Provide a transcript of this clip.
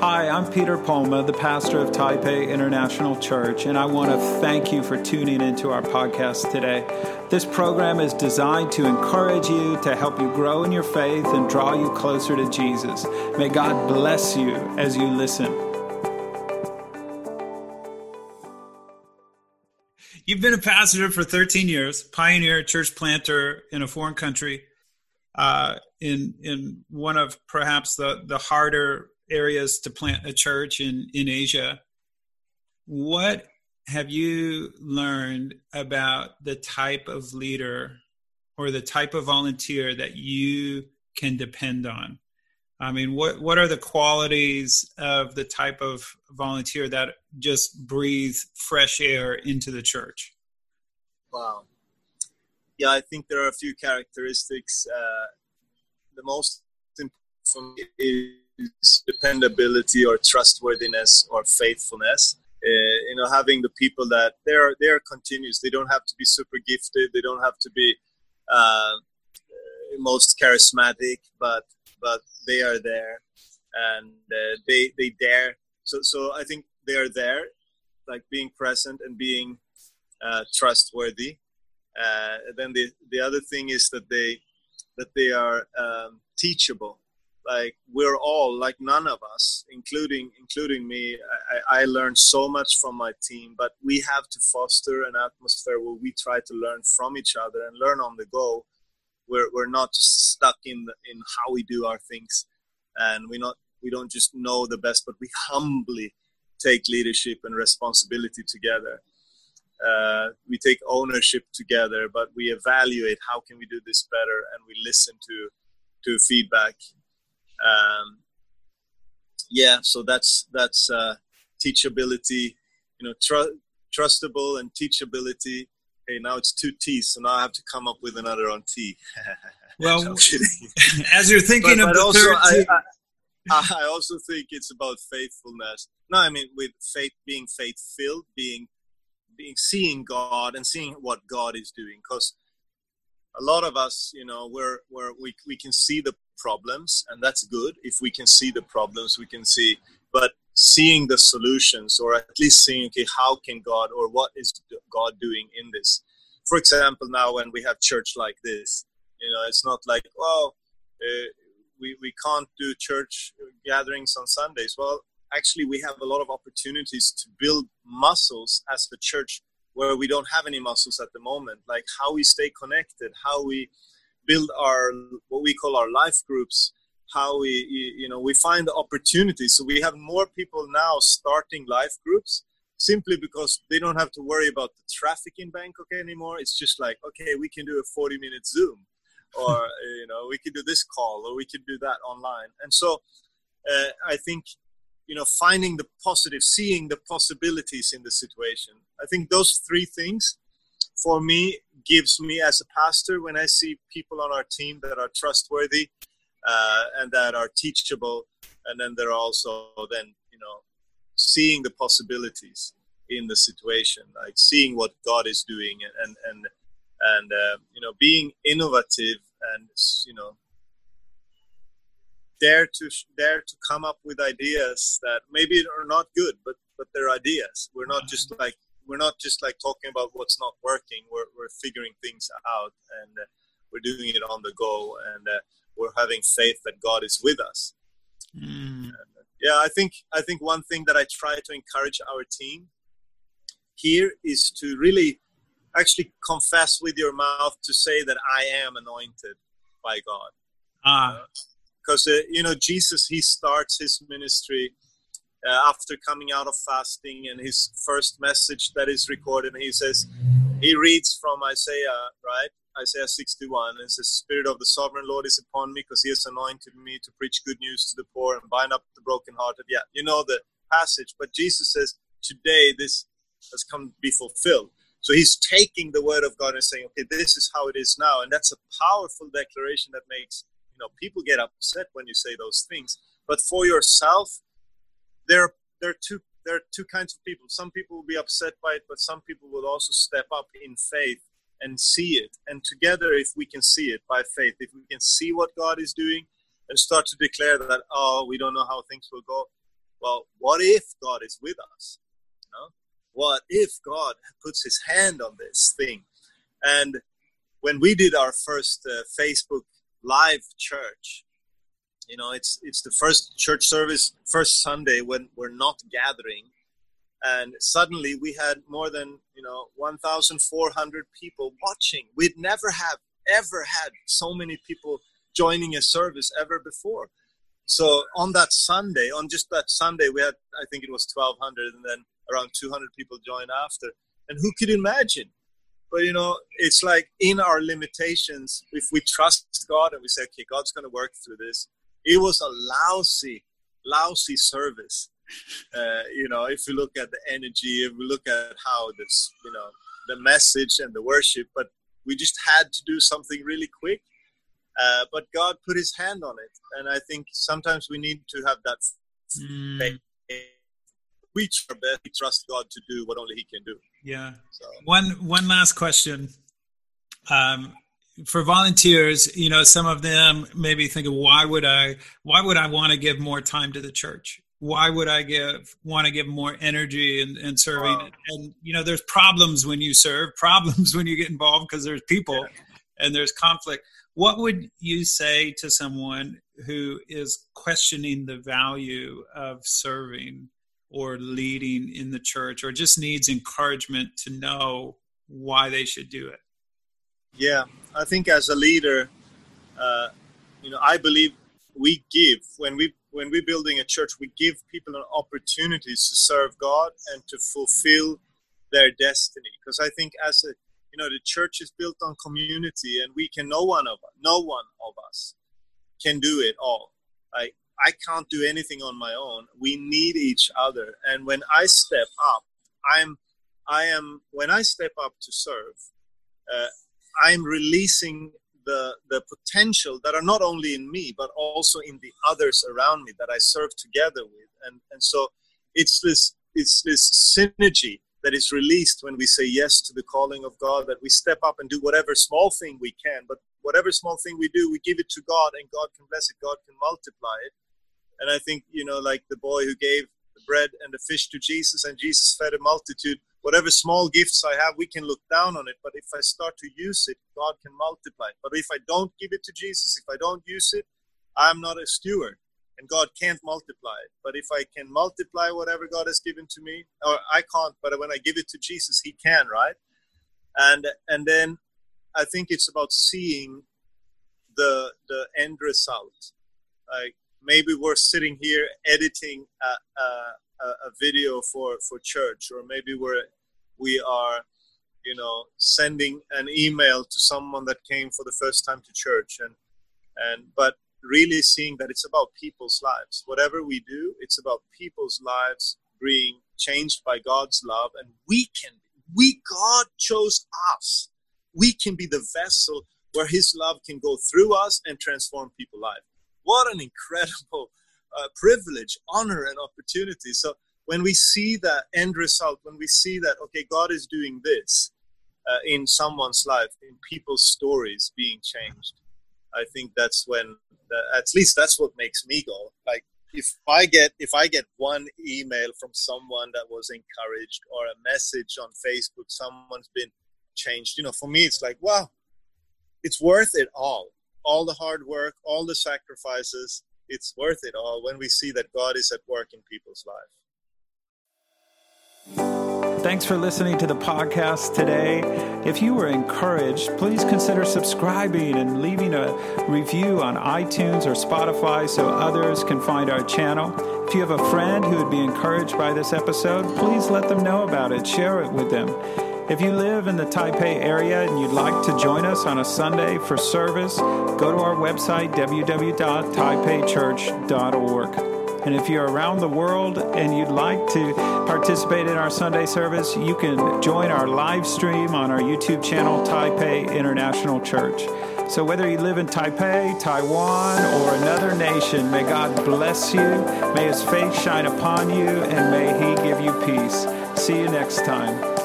Hi, I'm Peter Poma, the pastor of Taipei International Church, and I want to thank you for tuning into our podcast today. This program is designed to encourage you, to help you grow in your faith, and draw you closer to Jesus. May God bless you as you listen. You've been a pastor for 13 years, pioneer church planter in a foreign country, uh, in in one of perhaps the the harder areas to plant a church in in Asia. What have you learned about the type of leader or the type of volunteer that you can depend on? I mean, what what are the qualities of the type of volunteer that just breathe fresh air into the church? Wow. Yeah, I think there are a few characteristics. Uh, the most important is dependability or trustworthiness or faithfulness. Uh, you know, having the people that they're they're continuous. They don't have to be super gifted. They don't have to be uh, most charismatic, but but they are there and uh, they they dare so so i think they are there like being present and being uh, trustworthy uh, then the the other thing is that they that they are um, teachable like we're all like none of us including including me I, I learned so much from my team but we have to foster an atmosphere where we try to learn from each other and learn on the go. We're, we're not just stuck in the, in how we do our things. And we not we don't just know the best but we humbly take leadership and responsibility together. Uh, we take ownership together but we evaluate how can we do this better and we listen to to feedback um, yeah so that's that's uh, teachability you know tr- trustable and teachability hey, now it's two T's, so now I have to come up with another on T. well, as you're thinking but, of but the also, third I, I, I, also think it's about faithfulness. No, I mean with faith, being faith-filled, being being seeing God and seeing what God is doing, because a lot of us, you know, we're, we're we we can see the problems, and that's good. If we can see the problems, we can see, but seeing the solutions or at least seeing okay how can god or what is god doing in this? For example now when we have church like this you know it's not like oh uh, we, we can't do church gatherings on sundays. Well actually we have a lot of opportunities to build muscles as a church where we don't have any muscles at the moment. Like how we stay connected how we build our what we call our life groups how we you know we find the opportunities. So we have more people now starting life groups simply because they don't have to worry about the traffic in bangkok anymore. It's just like okay we can do a 40 minute zoom or you know we can do this call or we can do that online. And so uh, i think you know finding the positive seeing the possibilities in the situation i think those three things for me gives me as a pastor when i see people on our team that are trustworthy uh, and that are teachable and then they're also then you know seeing the possibilities in the situation like seeing what god is doing and and and uh, you know being innovative and you know dare to dare to come up with ideas that maybe are not good but but they're ideas. We're not just like we're not just like talking about what's not working we're, we're figuring things out and uh, we're doing it on the go and uh, we're having faith that God is with us. Mm. And, yeah, I think I think one thing that I try to encourage our team here is to really actually confess with your mouth to say that I am anointed by God. Ah. Because uh, uh, you know Jesus, he starts his ministry uh, after coming out of fasting, and his first message that is recorded, he says, he reads from Isaiah, right? Isaiah 61. It says, The Spirit of the sovereign Lord is upon me because he has anointed me to preach good news to the poor and bind up the brokenhearted. Yeah, you know the passage, but Jesus says, Today this has come to be fulfilled. So he's taking the word of God and saying, Okay, this is how it is now. And that's a powerful declaration that makes you know people get upset when you say those things. But for yourself, there there are two there are two kinds of people. Some people will be upset by it, but some people will also step up in faith and see it. And together, if we can see it by faith, if we can see what God is doing and start to declare that, oh, we don't know how things will go, well, what if God is with us? You know? What if God puts his hand on this thing? And when we did our first uh, Facebook live church, you know, it's it's the first church service, first Sunday when we're not gathering, and suddenly we had more than you know 1,400 people watching. We'd never have ever had so many people joining a service ever before. So on that Sunday, on just that Sunday, we had I think it was 1,200, and then around 200 people joined after. And who could imagine? But you know, it's like in our limitations, if we trust God and we say, okay, God's going to work through this, it was a lousy, lousy service. Uh, you know, if you look at the energy, if we look at how this, you know, the message and the worship, but we just had to do something really quick. Uh, but God put His hand on it, and I think sometimes we need to have that mm. faith. We trust God to do what only He can do. Yeah. So. One one last question. Um, for volunteers, you know, some of them maybe thinking, why would I, why would I want to give more time to the church? Why would I give, want to give more energy and, and serving? Wow. And, you know, there's problems when you serve, problems when you get involved because there's people and there's conflict. What would you say to someone who is questioning the value of serving or leading in the church or just needs encouragement to know why they should do it? Yeah, I think as a leader, uh, you know, I believe we give when we when we're building a church, we give people an opportunities to serve God and to fulfill their destiny. Because I think as a you know, the church is built on community, and we can no one of no one of us can do it all. Like I can't do anything on my own. We need each other, and when I step up, I'm I am when I step up to serve. Uh, I'm releasing the the potential that are not only in me but also in the others around me that I serve together with, and and so it's this it's this synergy that is released when we say yes to the calling of God. That we step up and do whatever small thing we can, but whatever small thing we do, we give it to God, and God can bless it. God can multiply it. And I think you know, like the boy who gave the bread and the fish to Jesus, and Jesus fed a multitude whatever small gifts I have, we can look down on it. But if I start to use it, God can multiply. But if I don't give it to Jesus, if I don't use it, I'm not a steward and God can't multiply it. But if I can multiply whatever God has given to me, or I can't, but when I give it to Jesus, He can, right? And and then I think it's about seeing the the end result. Like maybe we're sitting here editing a, a, a, a video for for church, or maybe we're we are you know sending an email to someone that came for the first time to church. And and but really seeing that it's about people's lives. Whatever we do it's about people's lives being changed by god's love. And we can we god chose us. We can be the vessel where his love can go through us and transform people's lives. What an incredible uh, privilege, honor, and opportunity. So when we see that end result, when we see that, okay, God is doing this uh, in someone's life, in people's stories being changed, I think that's when, at least that's what makes me go. Like, if I get if I get one email from someone that was encouraged or a message on Facebook, someone's been changed, you know, for me it's like, wow, it's worth it all. All the hard work, all the sacrifices, it's worth it all when we see that God is at work in people's life. Thanks for listening to the podcast today. If you were encouraged, please consider subscribing and leaving a review on iTunes or Spotify so others can find our channel. If you have a friend who would be encouraged by this episode, please let them know about it. Share it with them. If you live in the Taipei area and you'd like to join us on a Sunday for service, go to our website, www.taipeichurch.org. And if you're around the world and you'd like to participate in our Sunday service, you can join our live stream on our YouTube channel, Taipei International Church. So, whether you live in Taipei, Taiwan, or another nation, may God bless you, may His face shine upon you, and may He give you peace. See you next time.